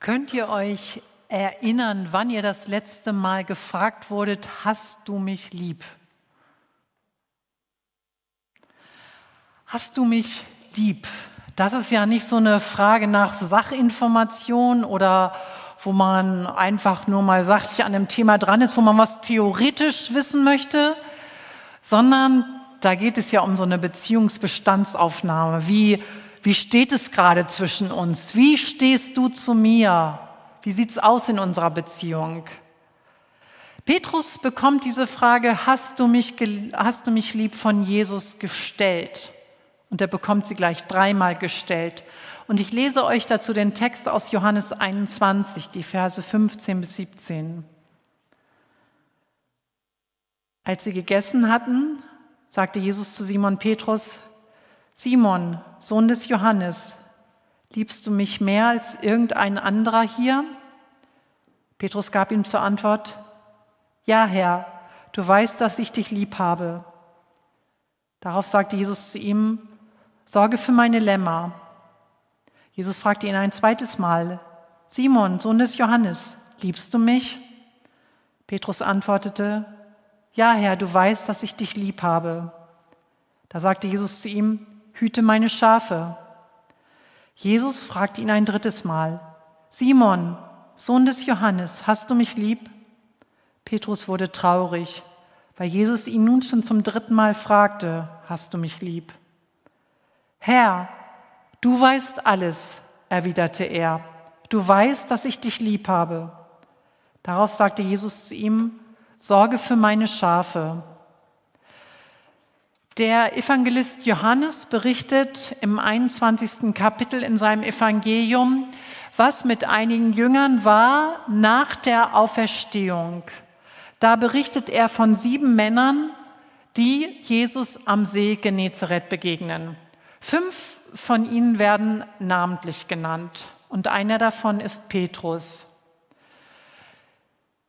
Könnt ihr euch erinnern, wann ihr das letzte Mal gefragt wurdet, hast du mich lieb? Hast du mich lieb? Das ist ja nicht so eine Frage nach Sachinformation oder wo man einfach nur mal sachlich an einem Thema dran ist, wo man was theoretisch wissen möchte, sondern da geht es ja um so eine Beziehungsbestandsaufnahme. Wie wie steht es gerade zwischen uns? Wie stehst du zu mir? Wie sieht es aus in unserer Beziehung? Petrus bekommt diese Frage, hast du, mich, hast du mich lieb von Jesus gestellt? Und er bekommt sie gleich dreimal gestellt. Und ich lese euch dazu den Text aus Johannes 21, die Verse 15 bis 17. Als sie gegessen hatten, sagte Jesus zu Simon Petrus, Simon, Sohn des Johannes, liebst du mich mehr als irgendein anderer hier? Petrus gab ihm zur Antwort, Ja, Herr, du weißt, dass ich dich lieb habe. Darauf sagte Jesus zu ihm, Sorge für meine Lämmer. Jesus fragte ihn ein zweites Mal, Simon, Sohn des Johannes, liebst du mich? Petrus antwortete, Ja, Herr, du weißt, dass ich dich lieb habe. Da sagte Jesus zu ihm, hüte meine Schafe. Jesus fragte ihn ein drittes Mal, Simon, Sohn des Johannes, hast du mich lieb? Petrus wurde traurig, weil Jesus ihn nun schon zum dritten Mal fragte, hast du mich lieb? Herr, du weißt alles, erwiderte er, du weißt, dass ich dich lieb habe. Darauf sagte Jesus zu ihm, Sorge für meine Schafe. Der Evangelist Johannes berichtet im 21. Kapitel in seinem Evangelium, was mit einigen Jüngern war nach der Auferstehung. Da berichtet er von sieben Männern, die Jesus am See Genezareth begegnen. Fünf von ihnen werden namentlich genannt und einer davon ist Petrus.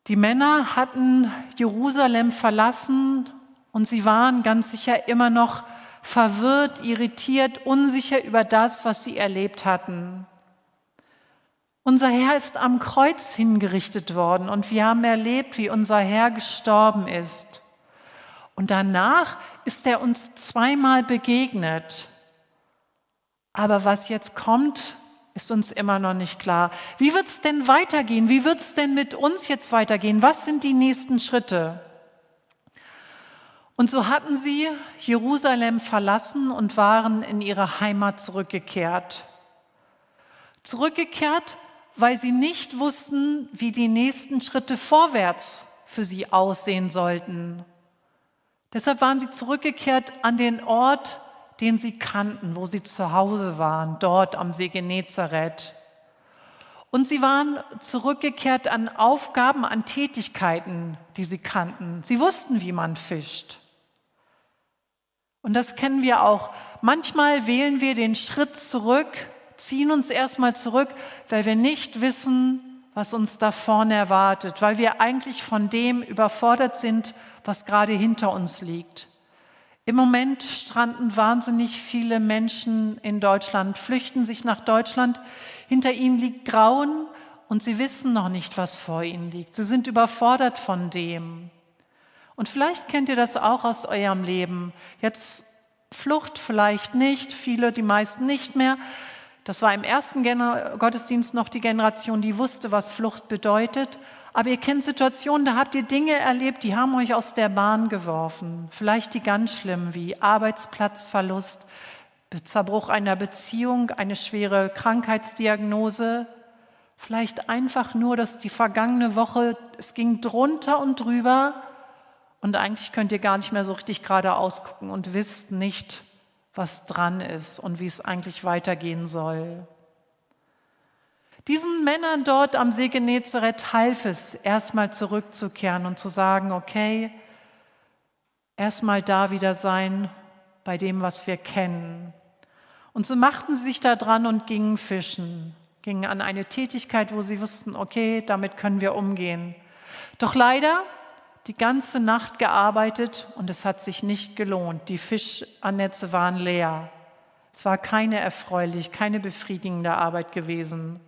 Die Männer hatten Jerusalem verlassen und sie waren ganz sicher immer noch verwirrt, irritiert, unsicher über das, was sie erlebt hatten. Unser Herr ist am Kreuz hingerichtet worden und wir haben erlebt, wie unser Herr gestorben ist. Und danach ist er uns zweimal begegnet. Aber was jetzt kommt, ist uns immer noch nicht klar. Wie wird es denn weitergehen? Wie wird es denn mit uns jetzt weitergehen? Was sind die nächsten Schritte? Und so hatten sie Jerusalem verlassen und waren in ihre Heimat zurückgekehrt. Zurückgekehrt, weil sie nicht wussten, wie die nächsten Schritte vorwärts für sie aussehen sollten. Deshalb waren sie zurückgekehrt an den Ort, den sie kannten, wo sie zu Hause waren, dort am See Genezareth. Und sie waren zurückgekehrt an Aufgaben, an Tätigkeiten, die sie kannten. Sie wussten, wie man fischt. Und das kennen wir auch. Manchmal wählen wir den Schritt zurück, ziehen uns erstmal zurück, weil wir nicht wissen, was uns da vorne erwartet, weil wir eigentlich von dem überfordert sind, was gerade hinter uns liegt. Im Moment stranden wahnsinnig viele Menschen in Deutschland, flüchten sich nach Deutschland. Hinter ihnen liegt Grauen und sie wissen noch nicht, was vor ihnen liegt. Sie sind überfordert von dem. Und vielleicht kennt ihr das auch aus eurem Leben. Jetzt Flucht vielleicht nicht, viele, die meisten nicht mehr. Das war im ersten Gottesdienst noch die Generation, die wusste, was Flucht bedeutet. Aber ihr kennt Situationen, da habt ihr Dinge erlebt, die haben euch aus der Bahn geworfen. Vielleicht die ganz schlimmen, wie Arbeitsplatzverlust, Zerbruch einer Beziehung, eine schwere Krankheitsdiagnose. Vielleicht einfach nur, dass die vergangene Woche, es ging drunter und drüber und eigentlich könnt ihr gar nicht mehr so richtig geradeaus gucken und wisst nicht, was dran ist und wie es eigentlich weitergehen soll. Diesen Männern dort am See Genezareth half es, erstmal zurückzukehren und zu sagen, okay, erstmal da wieder sein bei dem, was wir kennen. Und so machten sie sich da dran und gingen fischen, gingen an eine Tätigkeit, wo sie wussten, okay, damit können wir umgehen. Doch leider die ganze Nacht gearbeitet und es hat sich nicht gelohnt. Die Fischannetze waren leer. Es war keine erfreulich, keine befriedigende Arbeit gewesen.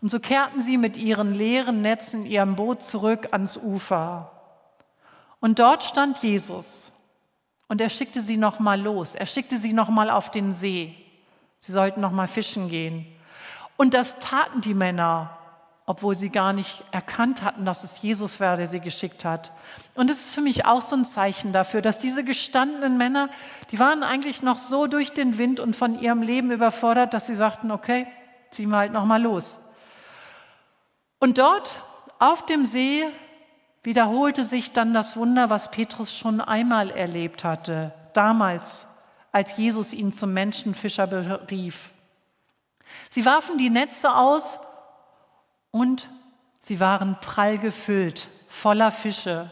Und so kehrten sie mit ihren leeren Netzen in ihrem Boot zurück ans Ufer. Und dort stand Jesus und er schickte sie noch mal los. Er schickte sie noch mal auf den See. Sie sollten noch mal fischen gehen. Und das taten die Männer, obwohl sie gar nicht erkannt hatten, dass es Jesus war, der sie geschickt hat. Und es ist für mich auch so ein Zeichen dafür, dass diese gestandenen Männer, die waren eigentlich noch so durch den Wind und von ihrem Leben überfordert, dass sie sagten, okay, ziehen wir halt noch mal los. Und dort auf dem See wiederholte sich dann das Wunder, was Petrus schon einmal erlebt hatte, damals, als Jesus ihn zum Menschenfischer berief. Sie warfen die Netze aus und sie waren prall gefüllt, voller Fische.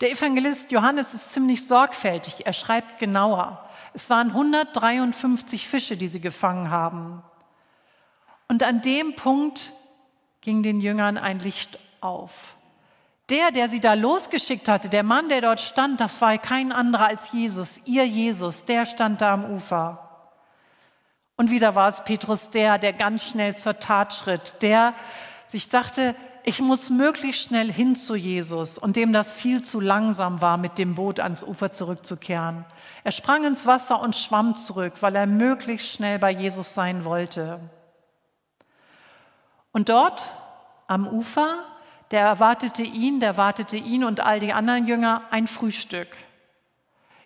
Der Evangelist Johannes ist ziemlich sorgfältig, er schreibt genauer. Es waren 153 Fische, die sie gefangen haben. Und an dem Punkt ging den Jüngern ein Licht auf. Der, der sie da losgeschickt hatte, der Mann, der dort stand, das war kein anderer als Jesus, ihr Jesus, der stand da am Ufer. Und wieder war es Petrus der, der ganz schnell zur Tat schritt, der sich dachte, ich muss möglichst schnell hin zu Jesus und dem das viel zu langsam war, mit dem Boot ans Ufer zurückzukehren. Er sprang ins Wasser und schwamm zurück, weil er möglichst schnell bei Jesus sein wollte. Und dort am Ufer, der erwartete ihn, der erwartete ihn und all die anderen Jünger ein Frühstück.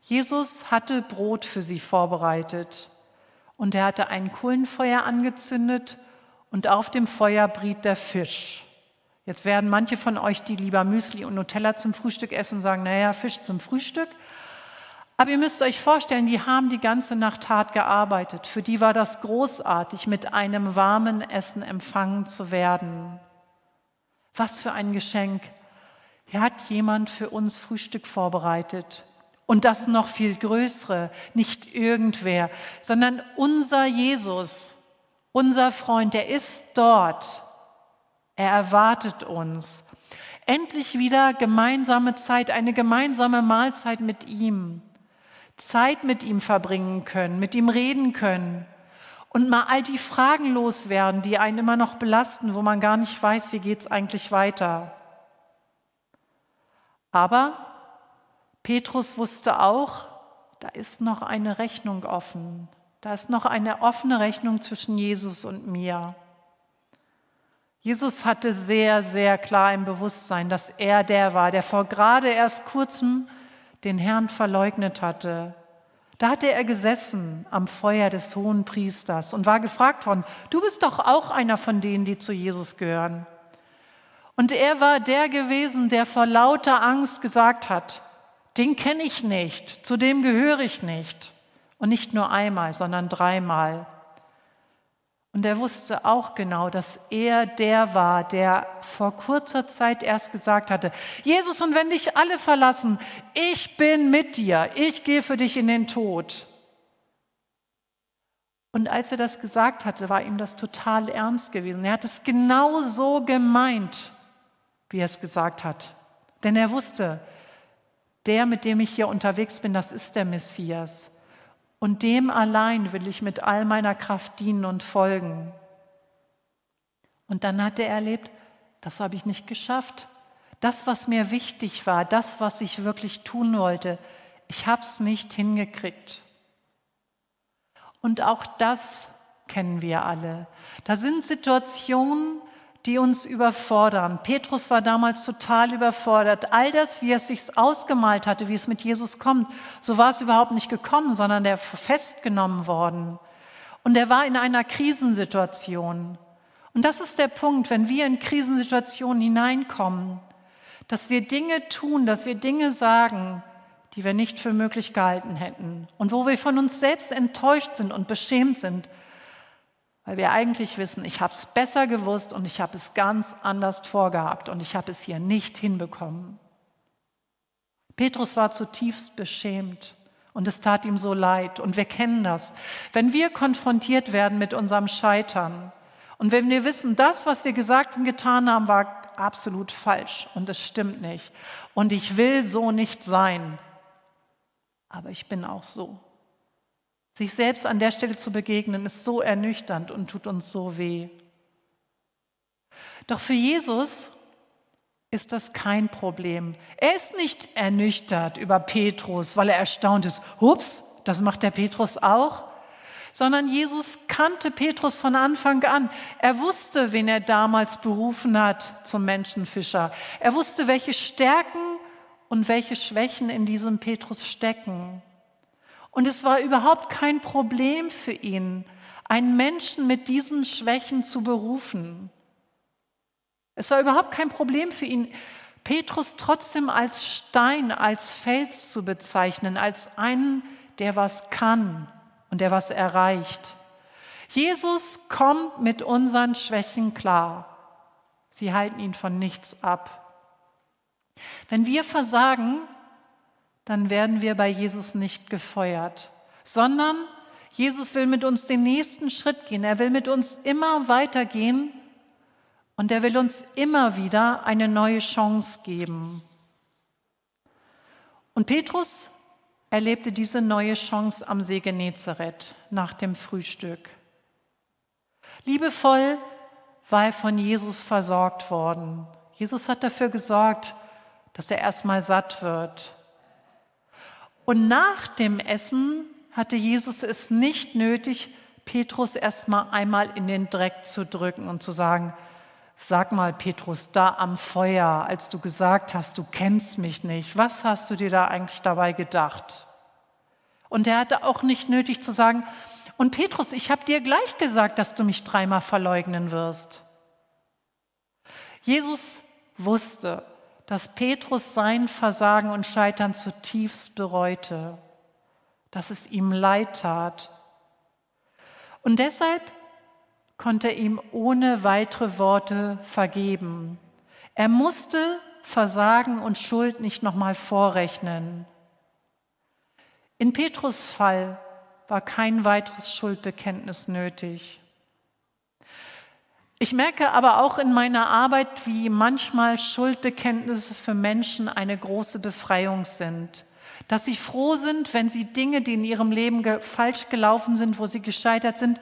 Jesus hatte Brot für sie vorbereitet und er hatte ein Kohlenfeuer angezündet und auf dem Feuer briet der Fisch. Jetzt werden manche von euch, die lieber Müsli und Nutella zum Frühstück essen, sagen, naja, Fisch zum Frühstück. Aber ihr müsst euch vorstellen, die haben die ganze Nacht hart gearbeitet. Für die war das großartig, mit einem warmen Essen empfangen zu werden. Was für ein Geschenk. Hier hat jemand für uns Frühstück vorbereitet. Und das noch viel größere, nicht irgendwer, sondern unser Jesus, unser Freund, der ist dort. Er erwartet uns. Endlich wieder gemeinsame Zeit, eine gemeinsame Mahlzeit mit ihm. Zeit mit ihm verbringen können, mit ihm reden können und mal all die Fragen loswerden, die einen immer noch belasten, wo man gar nicht weiß, wie geht es eigentlich weiter. Aber Petrus wusste auch, da ist noch eine Rechnung offen. Da ist noch eine offene Rechnung zwischen Jesus und mir. Jesus hatte sehr, sehr klar im Bewusstsein, dass er der war, der vor gerade erst kurzem den Herrn verleugnet hatte. Da hatte er gesessen am Feuer des hohen Priesters und war gefragt worden, du bist doch auch einer von denen, die zu Jesus gehören. Und er war der gewesen, der vor lauter Angst gesagt hat, den kenne ich nicht, zu dem gehöre ich nicht. Und nicht nur einmal, sondern dreimal. Und er wusste auch genau, dass er der war, der vor kurzer Zeit erst gesagt hatte, Jesus, und wenn dich alle verlassen, ich bin mit dir, ich gehe für dich in den Tod. Und als er das gesagt hatte, war ihm das total ernst gewesen. Er hat es genau so gemeint, wie er es gesagt hat. Denn er wusste, der, mit dem ich hier unterwegs bin, das ist der Messias. Und dem allein will ich mit all meiner Kraft dienen und folgen. Und dann hat er erlebt, das habe ich nicht geschafft. Das, was mir wichtig war, das, was ich wirklich tun wollte, ich habe es nicht hingekriegt. Und auch das kennen wir alle. Da sind Situationen, die uns überfordern. Petrus war damals total überfordert. All das, wie er es sich ausgemalt hatte, wie es mit Jesus kommt, so war es überhaupt nicht gekommen, sondern er festgenommen worden. Und er war in einer Krisensituation. Und das ist der Punkt, wenn wir in Krisensituationen hineinkommen, dass wir Dinge tun, dass wir Dinge sagen, die wir nicht für möglich gehalten hätten und wo wir von uns selbst enttäuscht sind und beschämt sind, weil wir eigentlich wissen, ich habe es besser gewusst und ich habe es ganz anders vorgehabt und ich habe es hier nicht hinbekommen. Petrus war zutiefst beschämt und es tat ihm so leid und wir kennen das. Wenn wir konfrontiert werden mit unserem Scheitern und wenn wir wissen, das, was wir gesagt und getan haben, war absolut falsch und es stimmt nicht und ich will so nicht sein, aber ich bin auch so. Sich selbst an der Stelle zu begegnen, ist so ernüchternd und tut uns so weh. Doch für Jesus ist das kein Problem. Er ist nicht ernüchtert über Petrus, weil er erstaunt ist. Hups, das macht der Petrus auch. Sondern Jesus kannte Petrus von Anfang an. Er wusste, wen er damals berufen hat zum Menschenfischer. Er wusste, welche Stärken und welche Schwächen in diesem Petrus stecken. Und es war überhaupt kein Problem für ihn, einen Menschen mit diesen Schwächen zu berufen. Es war überhaupt kein Problem für ihn, Petrus trotzdem als Stein, als Fels zu bezeichnen, als einen, der was kann und der was erreicht. Jesus kommt mit unseren Schwächen klar. Sie halten ihn von nichts ab. Wenn wir versagen, dann werden wir bei Jesus nicht gefeuert, sondern Jesus will mit uns den nächsten Schritt gehen. Er will mit uns immer weitergehen und er will uns immer wieder eine neue Chance geben. Und Petrus erlebte diese neue Chance am See Genezareth nach dem Frühstück. Liebevoll war er von Jesus versorgt worden. Jesus hat dafür gesorgt, dass er erstmal satt wird. Und nach dem Essen hatte Jesus es nicht nötig, Petrus erstmal einmal in den Dreck zu drücken und zu sagen, Sag mal, Petrus, da am Feuer, als du gesagt hast, du kennst mich nicht, was hast du dir da eigentlich dabei gedacht? Und er hatte auch nicht nötig zu sagen, und Petrus, ich habe dir gleich gesagt, dass du mich dreimal verleugnen wirst. Jesus wusste, dass Petrus sein Versagen und Scheitern zutiefst bereute, dass es ihm leid tat. Und deshalb konnte er ihm ohne weitere Worte vergeben. Er musste Versagen und Schuld nicht nochmal vorrechnen. In Petrus Fall war kein weiteres Schuldbekenntnis nötig. Ich merke aber auch in meiner Arbeit, wie manchmal Schuldbekenntnisse für Menschen eine große Befreiung sind. Dass sie froh sind, wenn sie Dinge, die in ihrem Leben falsch gelaufen sind, wo sie gescheitert sind,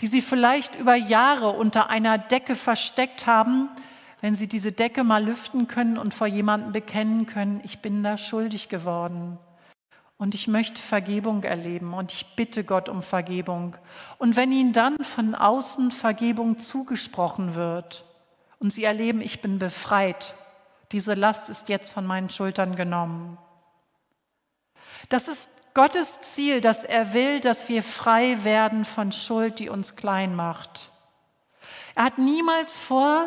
die sie vielleicht über Jahre unter einer Decke versteckt haben, wenn sie diese Decke mal lüften können und vor jemandem bekennen können, ich bin da schuldig geworden. Und ich möchte Vergebung erleben und ich bitte Gott um Vergebung. Und wenn ihnen dann von außen Vergebung zugesprochen wird und sie erleben, ich bin befreit, diese Last ist jetzt von meinen Schultern genommen. Das ist Gottes Ziel, dass er will, dass wir frei werden von Schuld, die uns klein macht. Er hat niemals vor,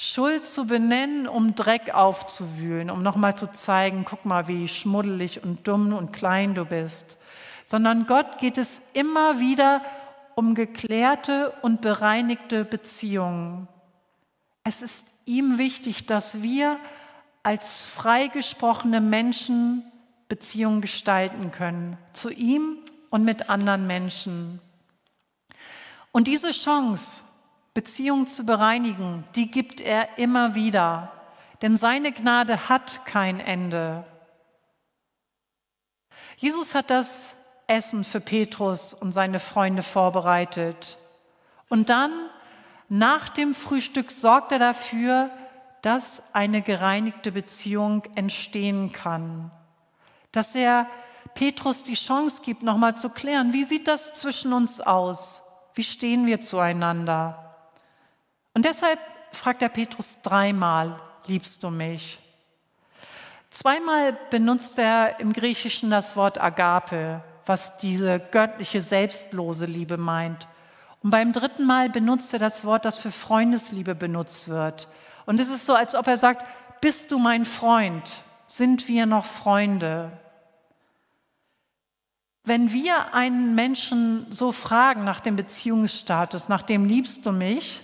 Schuld zu benennen, um Dreck aufzuwühlen, um nochmal zu zeigen, guck mal, wie schmuddelig und dumm und klein du bist, sondern Gott geht es immer wieder um geklärte und bereinigte Beziehungen. Es ist ihm wichtig, dass wir als freigesprochene Menschen Beziehung gestalten können, zu ihm und mit anderen Menschen. Und diese Chance, Beziehung zu bereinigen, die gibt er immer wieder, denn seine Gnade hat kein Ende. Jesus hat das Essen für Petrus und seine Freunde vorbereitet. Und dann, nach dem Frühstück, sorgt er dafür, dass eine gereinigte Beziehung entstehen kann dass er Petrus die Chance gibt, nochmal zu klären, wie sieht das zwischen uns aus? Wie stehen wir zueinander? Und deshalb fragt er Petrus dreimal, liebst du mich? Zweimal benutzt er im Griechischen das Wort Agape, was diese göttliche selbstlose Liebe meint. Und beim dritten Mal benutzt er das Wort, das für Freundesliebe benutzt wird. Und es ist so, als ob er sagt, bist du mein Freund? Sind wir noch Freunde? Wenn wir einen Menschen so fragen nach dem Beziehungsstatus, nach dem liebst du mich,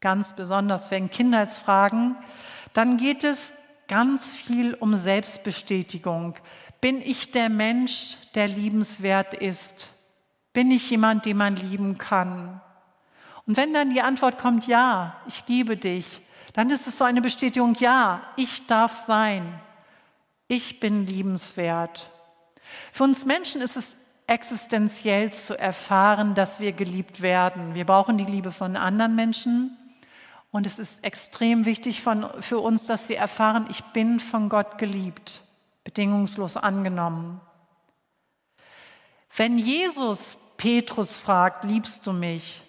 ganz besonders wegen Kindheitsfragen, dann geht es ganz viel um Selbstbestätigung. Bin ich der Mensch, der liebenswert ist? Bin ich jemand, den man lieben kann? Und wenn dann die Antwort kommt, ja, ich liebe dich, dann ist es so eine Bestätigung, ja, ich darf sein. Ich bin liebenswert. Für uns Menschen ist es existenziell zu erfahren, dass wir geliebt werden. Wir brauchen die Liebe von anderen Menschen Und es ist extrem wichtig von, für uns, dass wir erfahren, ich bin von Gott geliebt, bedingungslos angenommen. Wenn Jesus Petrus fragt, liebst du mich?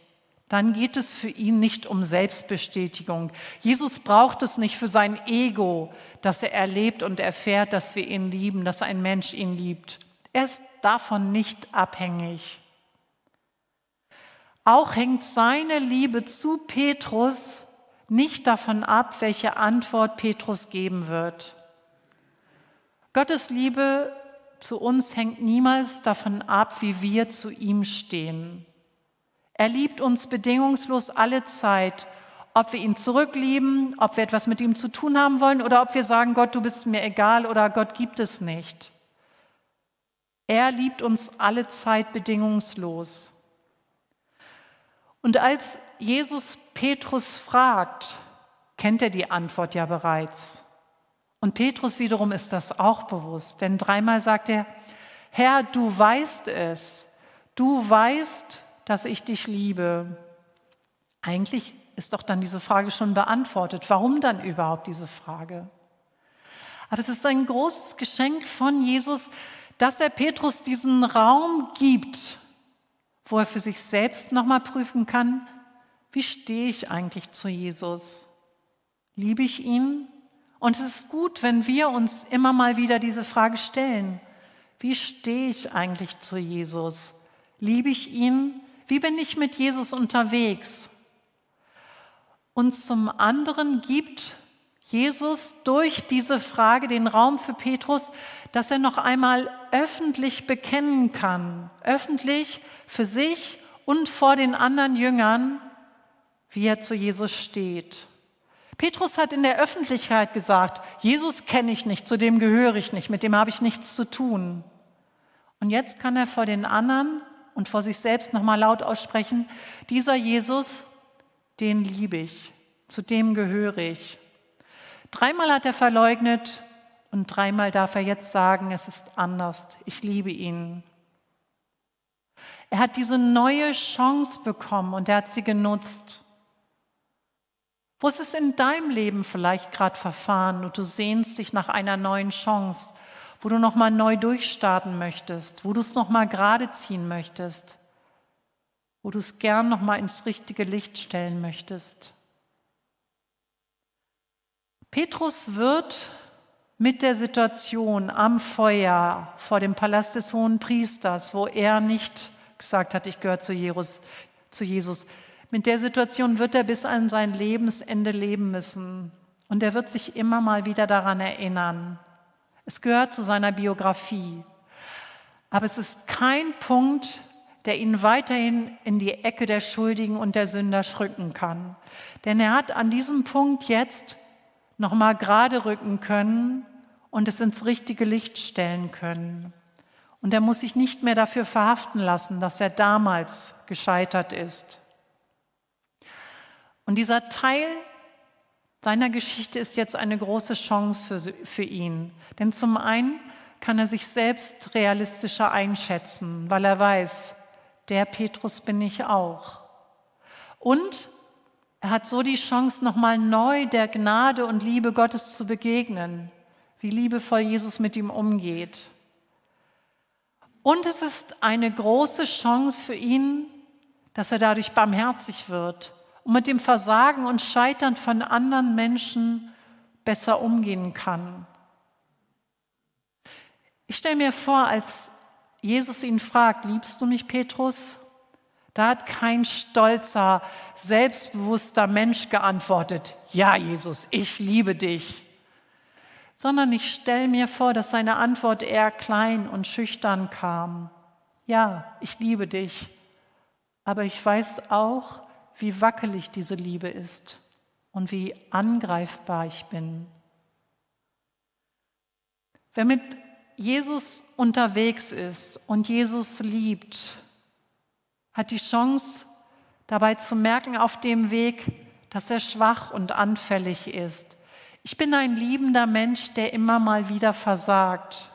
Dann geht es für ihn nicht um Selbstbestätigung. Jesus braucht es nicht für sein Ego, dass er erlebt und erfährt, dass wir ihn lieben, dass ein Mensch ihn liebt. Er ist davon nicht abhängig. Auch hängt seine Liebe zu Petrus nicht davon ab, welche Antwort Petrus geben wird. Gottes Liebe zu uns hängt niemals davon ab, wie wir zu ihm stehen. Er liebt uns bedingungslos alle Zeit, ob wir ihn zurücklieben, ob wir etwas mit ihm zu tun haben wollen oder ob wir sagen, Gott, du bist mir egal oder Gott gibt es nicht. Er liebt uns alle Zeit bedingungslos. Und als Jesus Petrus fragt, kennt er die Antwort ja bereits. Und Petrus wiederum ist das auch bewusst, denn dreimal sagt er, Herr, du weißt es, du weißt, dass ich dich liebe. Eigentlich ist doch dann diese Frage schon beantwortet. Warum dann überhaupt diese Frage? Aber es ist ein großes Geschenk von Jesus, dass er Petrus diesen Raum gibt, wo er für sich selbst nochmal prüfen kann, wie stehe ich eigentlich zu Jesus? Liebe ich ihn? Und es ist gut, wenn wir uns immer mal wieder diese Frage stellen. Wie stehe ich eigentlich zu Jesus? Liebe ich ihn? Wie bin ich mit Jesus unterwegs? Und zum anderen gibt Jesus durch diese Frage den Raum für Petrus, dass er noch einmal öffentlich bekennen kann, öffentlich für sich und vor den anderen Jüngern, wie er zu Jesus steht. Petrus hat in der Öffentlichkeit gesagt, Jesus kenne ich nicht, zu dem gehöre ich nicht, mit dem habe ich nichts zu tun. Und jetzt kann er vor den anderen und vor sich selbst nochmal laut aussprechen, dieser Jesus, den liebe ich, zu dem gehöre ich. Dreimal hat er verleugnet und dreimal darf er jetzt sagen, es ist anders, ich liebe ihn. Er hat diese neue Chance bekommen und er hat sie genutzt. Wo ist es in deinem Leben vielleicht gerade verfahren und du sehnst dich nach einer neuen Chance, wo du nochmal neu durchstarten möchtest, wo du es nochmal gerade ziehen möchtest, wo du es gern nochmal ins richtige Licht stellen möchtest. Petrus wird mit der Situation am Feuer vor dem Palast des Hohen Priesters, wo er nicht gesagt hat, ich gehöre zu Jesus, mit der Situation wird er bis an sein Lebensende leben müssen. Und er wird sich immer mal wieder daran erinnern. Es gehört zu seiner Biografie. Aber es ist kein Punkt, der ihn weiterhin in die Ecke der Schuldigen und der Sünder schrücken kann. Denn er hat an diesem Punkt jetzt nochmal gerade rücken können und es ins richtige Licht stellen können. Und er muss sich nicht mehr dafür verhaften lassen, dass er damals gescheitert ist. Und dieser Teil seiner Geschichte ist jetzt eine große Chance für, für ihn. Denn zum einen kann er sich selbst realistischer einschätzen, weil er weiß, der Petrus bin ich auch. Und er hat so die Chance, nochmal neu der Gnade und Liebe Gottes zu begegnen, wie liebevoll Jesus mit ihm umgeht. Und es ist eine große Chance für ihn, dass er dadurch barmherzig wird und mit dem Versagen und Scheitern von anderen Menschen besser umgehen kann. Ich stelle mir vor, als Jesus ihn fragt, liebst du mich, Petrus? Da hat kein stolzer, selbstbewusster Mensch geantwortet, ja, Jesus, ich liebe dich. Sondern ich stelle mir vor, dass seine Antwort eher klein und schüchtern kam. Ja, ich liebe dich. Aber ich weiß auch, wie wackelig diese Liebe ist und wie angreifbar ich bin. Wer mit Jesus unterwegs ist und Jesus liebt, hat die Chance dabei zu merken auf dem Weg, dass er schwach und anfällig ist. Ich bin ein liebender Mensch, der immer mal wieder versagt.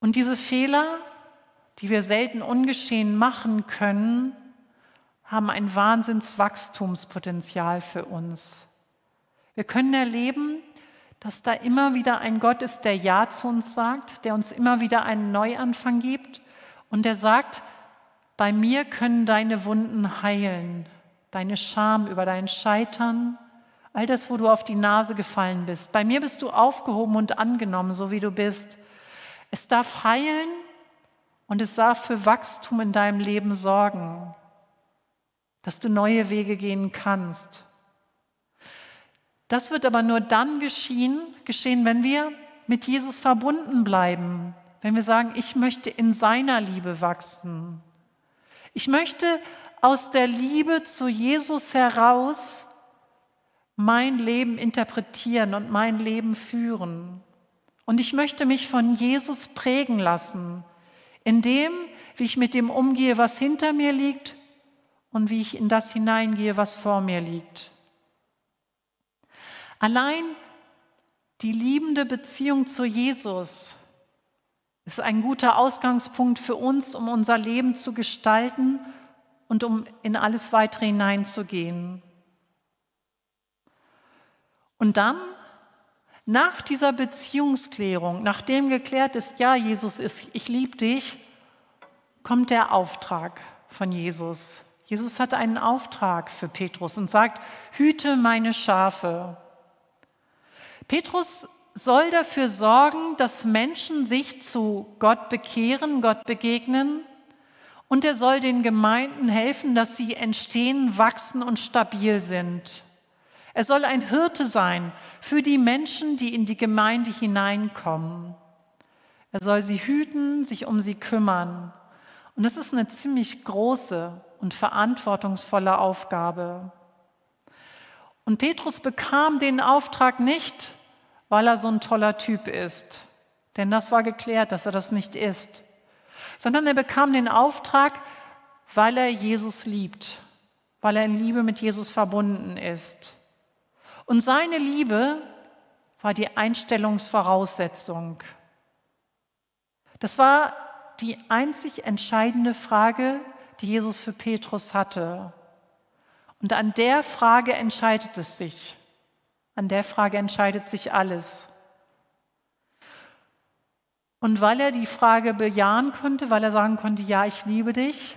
Und diese Fehler, die wir selten ungeschehen machen können, haben ein Wahnsinnswachstumspotenzial für uns. Wir können erleben, dass da immer wieder ein Gott ist, der Ja zu uns sagt, der uns immer wieder einen Neuanfang gibt und der sagt, bei mir können deine Wunden heilen, deine Scham über dein Scheitern, all das, wo du auf die Nase gefallen bist. Bei mir bist du aufgehoben und angenommen, so wie du bist. Es darf heilen und es darf für Wachstum in deinem Leben sorgen, dass du neue Wege gehen kannst. Das wird aber nur dann geschehen, geschehen, wenn wir mit Jesus verbunden bleiben, wenn wir sagen, ich möchte in seiner Liebe wachsen. Ich möchte aus der Liebe zu Jesus heraus mein Leben interpretieren und mein Leben führen. Und ich möchte mich von Jesus prägen lassen, in dem, wie ich mit dem umgehe, was hinter mir liegt und wie ich in das hineingehe, was vor mir liegt. Allein die liebende Beziehung zu Jesus ist ein guter Ausgangspunkt für uns, um unser Leben zu gestalten und um in alles weitere hineinzugehen. Und dann, nach dieser Beziehungsklärung, nachdem geklärt ist, ja, Jesus ist, ich liebe dich, kommt der Auftrag von Jesus. Jesus hat einen Auftrag für Petrus und sagt, hüte meine Schafe. Petrus soll dafür sorgen, dass Menschen sich zu Gott bekehren, Gott begegnen. Und er soll den Gemeinden helfen, dass sie entstehen, wachsen und stabil sind. Er soll ein Hirte sein für die Menschen, die in die Gemeinde hineinkommen. Er soll sie hüten, sich um sie kümmern. Und das ist eine ziemlich große und verantwortungsvolle Aufgabe. Und Petrus bekam den Auftrag nicht, weil er so ein toller Typ ist. Denn das war geklärt, dass er das nicht ist. Sondern er bekam den Auftrag, weil er Jesus liebt, weil er in Liebe mit Jesus verbunden ist. Und seine Liebe war die Einstellungsvoraussetzung. Das war die einzig entscheidende Frage, die Jesus für Petrus hatte. Und an der Frage entscheidet es sich. An der Frage entscheidet sich alles. Und weil er die Frage bejahen konnte, weil er sagen konnte, ja, ich liebe dich,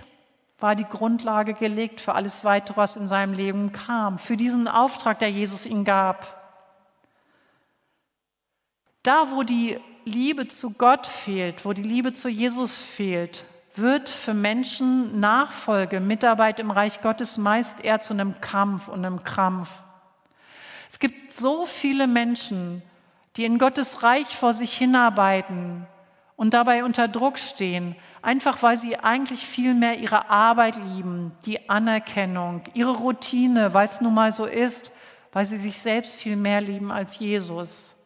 war die Grundlage gelegt für alles Weitere, was in seinem Leben kam, für diesen Auftrag, der Jesus ihm gab. Da, wo die Liebe zu Gott fehlt, wo die Liebe zu Jesus fehlt, wird für Menschen Nachfolge, Mitarbeit im Reich Gottes meist eher zu einem Kampf und einem Krampf. Es gibt so viele Menschen, die in Gottes Reich vor sich hinarbeiten und dabei unter Druck stehen, einfach weil sie eigentlich viel mehr ihre Arbeit lieben, die Anerkennung, ihre Routine, weil es nun mal so ist, weil sie sich selbst viel mehr lieben als Jesus.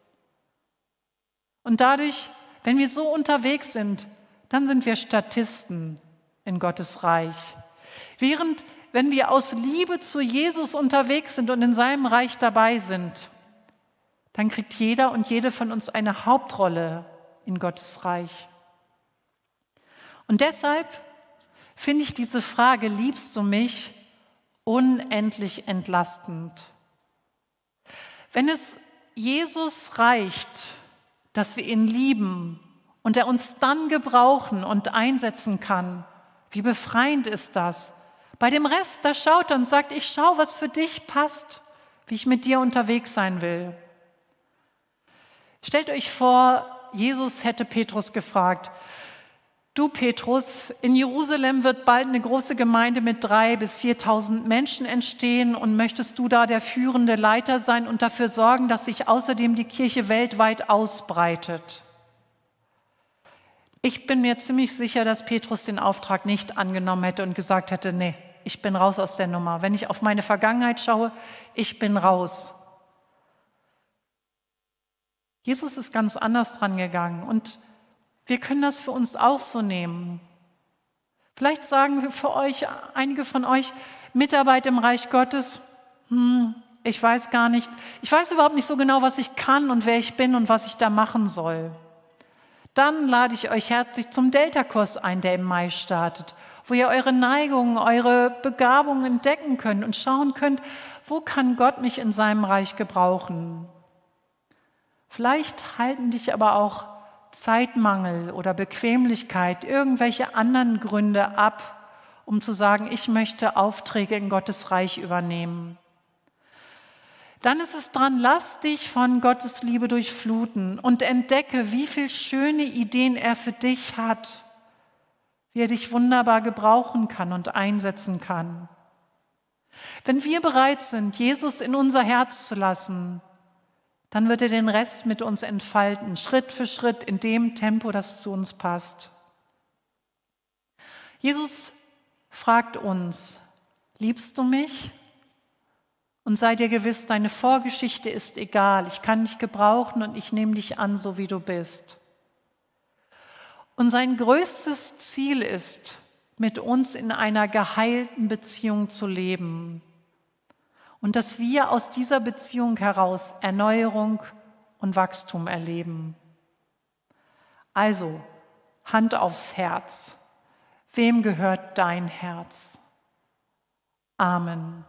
Und dadurch, wenn wir so unterwegs sind, dann sind wir Statisten in Gottes Reich. Während wenn wir aus Liebe zu Jesus unterwegs sind und in seinem Reich dabei sind, dann kriegt jeder und jede von uns eine Hauptrolle in Gottes Reich. Und deshalb finde ich diese Frage, liebst du mich, unendlich entlastend. Wenn es Jesus reicht, dass wir ihn lieben und er uns dann gebrauchen und einsetzen kann, wie befreiend ist das, bei dem Rest, da schaut er und sagt, ich schaue, was für dich passt, wie ich mit dir unterwegs sein will. Stellt euch vor, Jesus hätte Petrus gefragt, du Petrus, in Jerusalem wird bald eine große Gemeinde mit drei bis viertausend Menschen entstehen und möchtest du da der führende Leiter sein und dafür sorgen, dass sich außerdem die Kirche weltweit ausbreitet? Ich bin mir ziemlich sicher, dass Petrus den Auftrag nicht angenommen hätte und gesagt hätte, nee, ich bin raus aus der Nummer. Wenn ich auf meine Vergangenheit schaue, ich bin raus. Jesus ist ganz anders dran gegangen und wir können das für uns auch so nehmen. Vielleicht sagen wir für euch, einige von euch, Mitarbeit im Reich Gottes, hm, ich weiß gar nicht, ich weiß überhaupt nicht so genau, was ich kann und wer ich bin und was ich da machen soll. Dann lade ich euch herzlich zum Delta-Kurs ein, der im Mai startet wo ihr eure Neigungen, eure Begabungen entdecken könnt und schauen könnt, wo kann Gott mich in seinem Reich gebrauchen. Vielleicht halten dich aber auch Zeitmangel oder Bequemlichkeit, irgendwelche anderen Gründe ab, um zu sagen, ich möchte Aufträge in Gottes Reich übernehmen. Dann ist es dran, lass dich von Gottes Liebe durchfluten und entdecke, wie viele schöne Ideen er für dich hat, wie er dich wunderbar gebrauchen kann und einsetzen kann. Wenn wir bereit sind, Jesus in unser Herz zu lassen, dann wird er den Rest mit uns entfalten, Schritt für Schritt in dem Tempo, das zu uns passt. Jesus fragt uns, liebst du mich? Und sei dir gewiss, deine Vorgeschichte ist egal, ich kann dich gebrauchen und ich nehme dich an, so wie du bist. Und sein größtes Ziel ist, mit uns in einer geheilten Beziehung zu leben. Und dass wir aus dieser Beziehung heraus Erneuerung und Wachstum erleben. Also, Hand aufs Herz. Wem gehört dein Herz? Amen.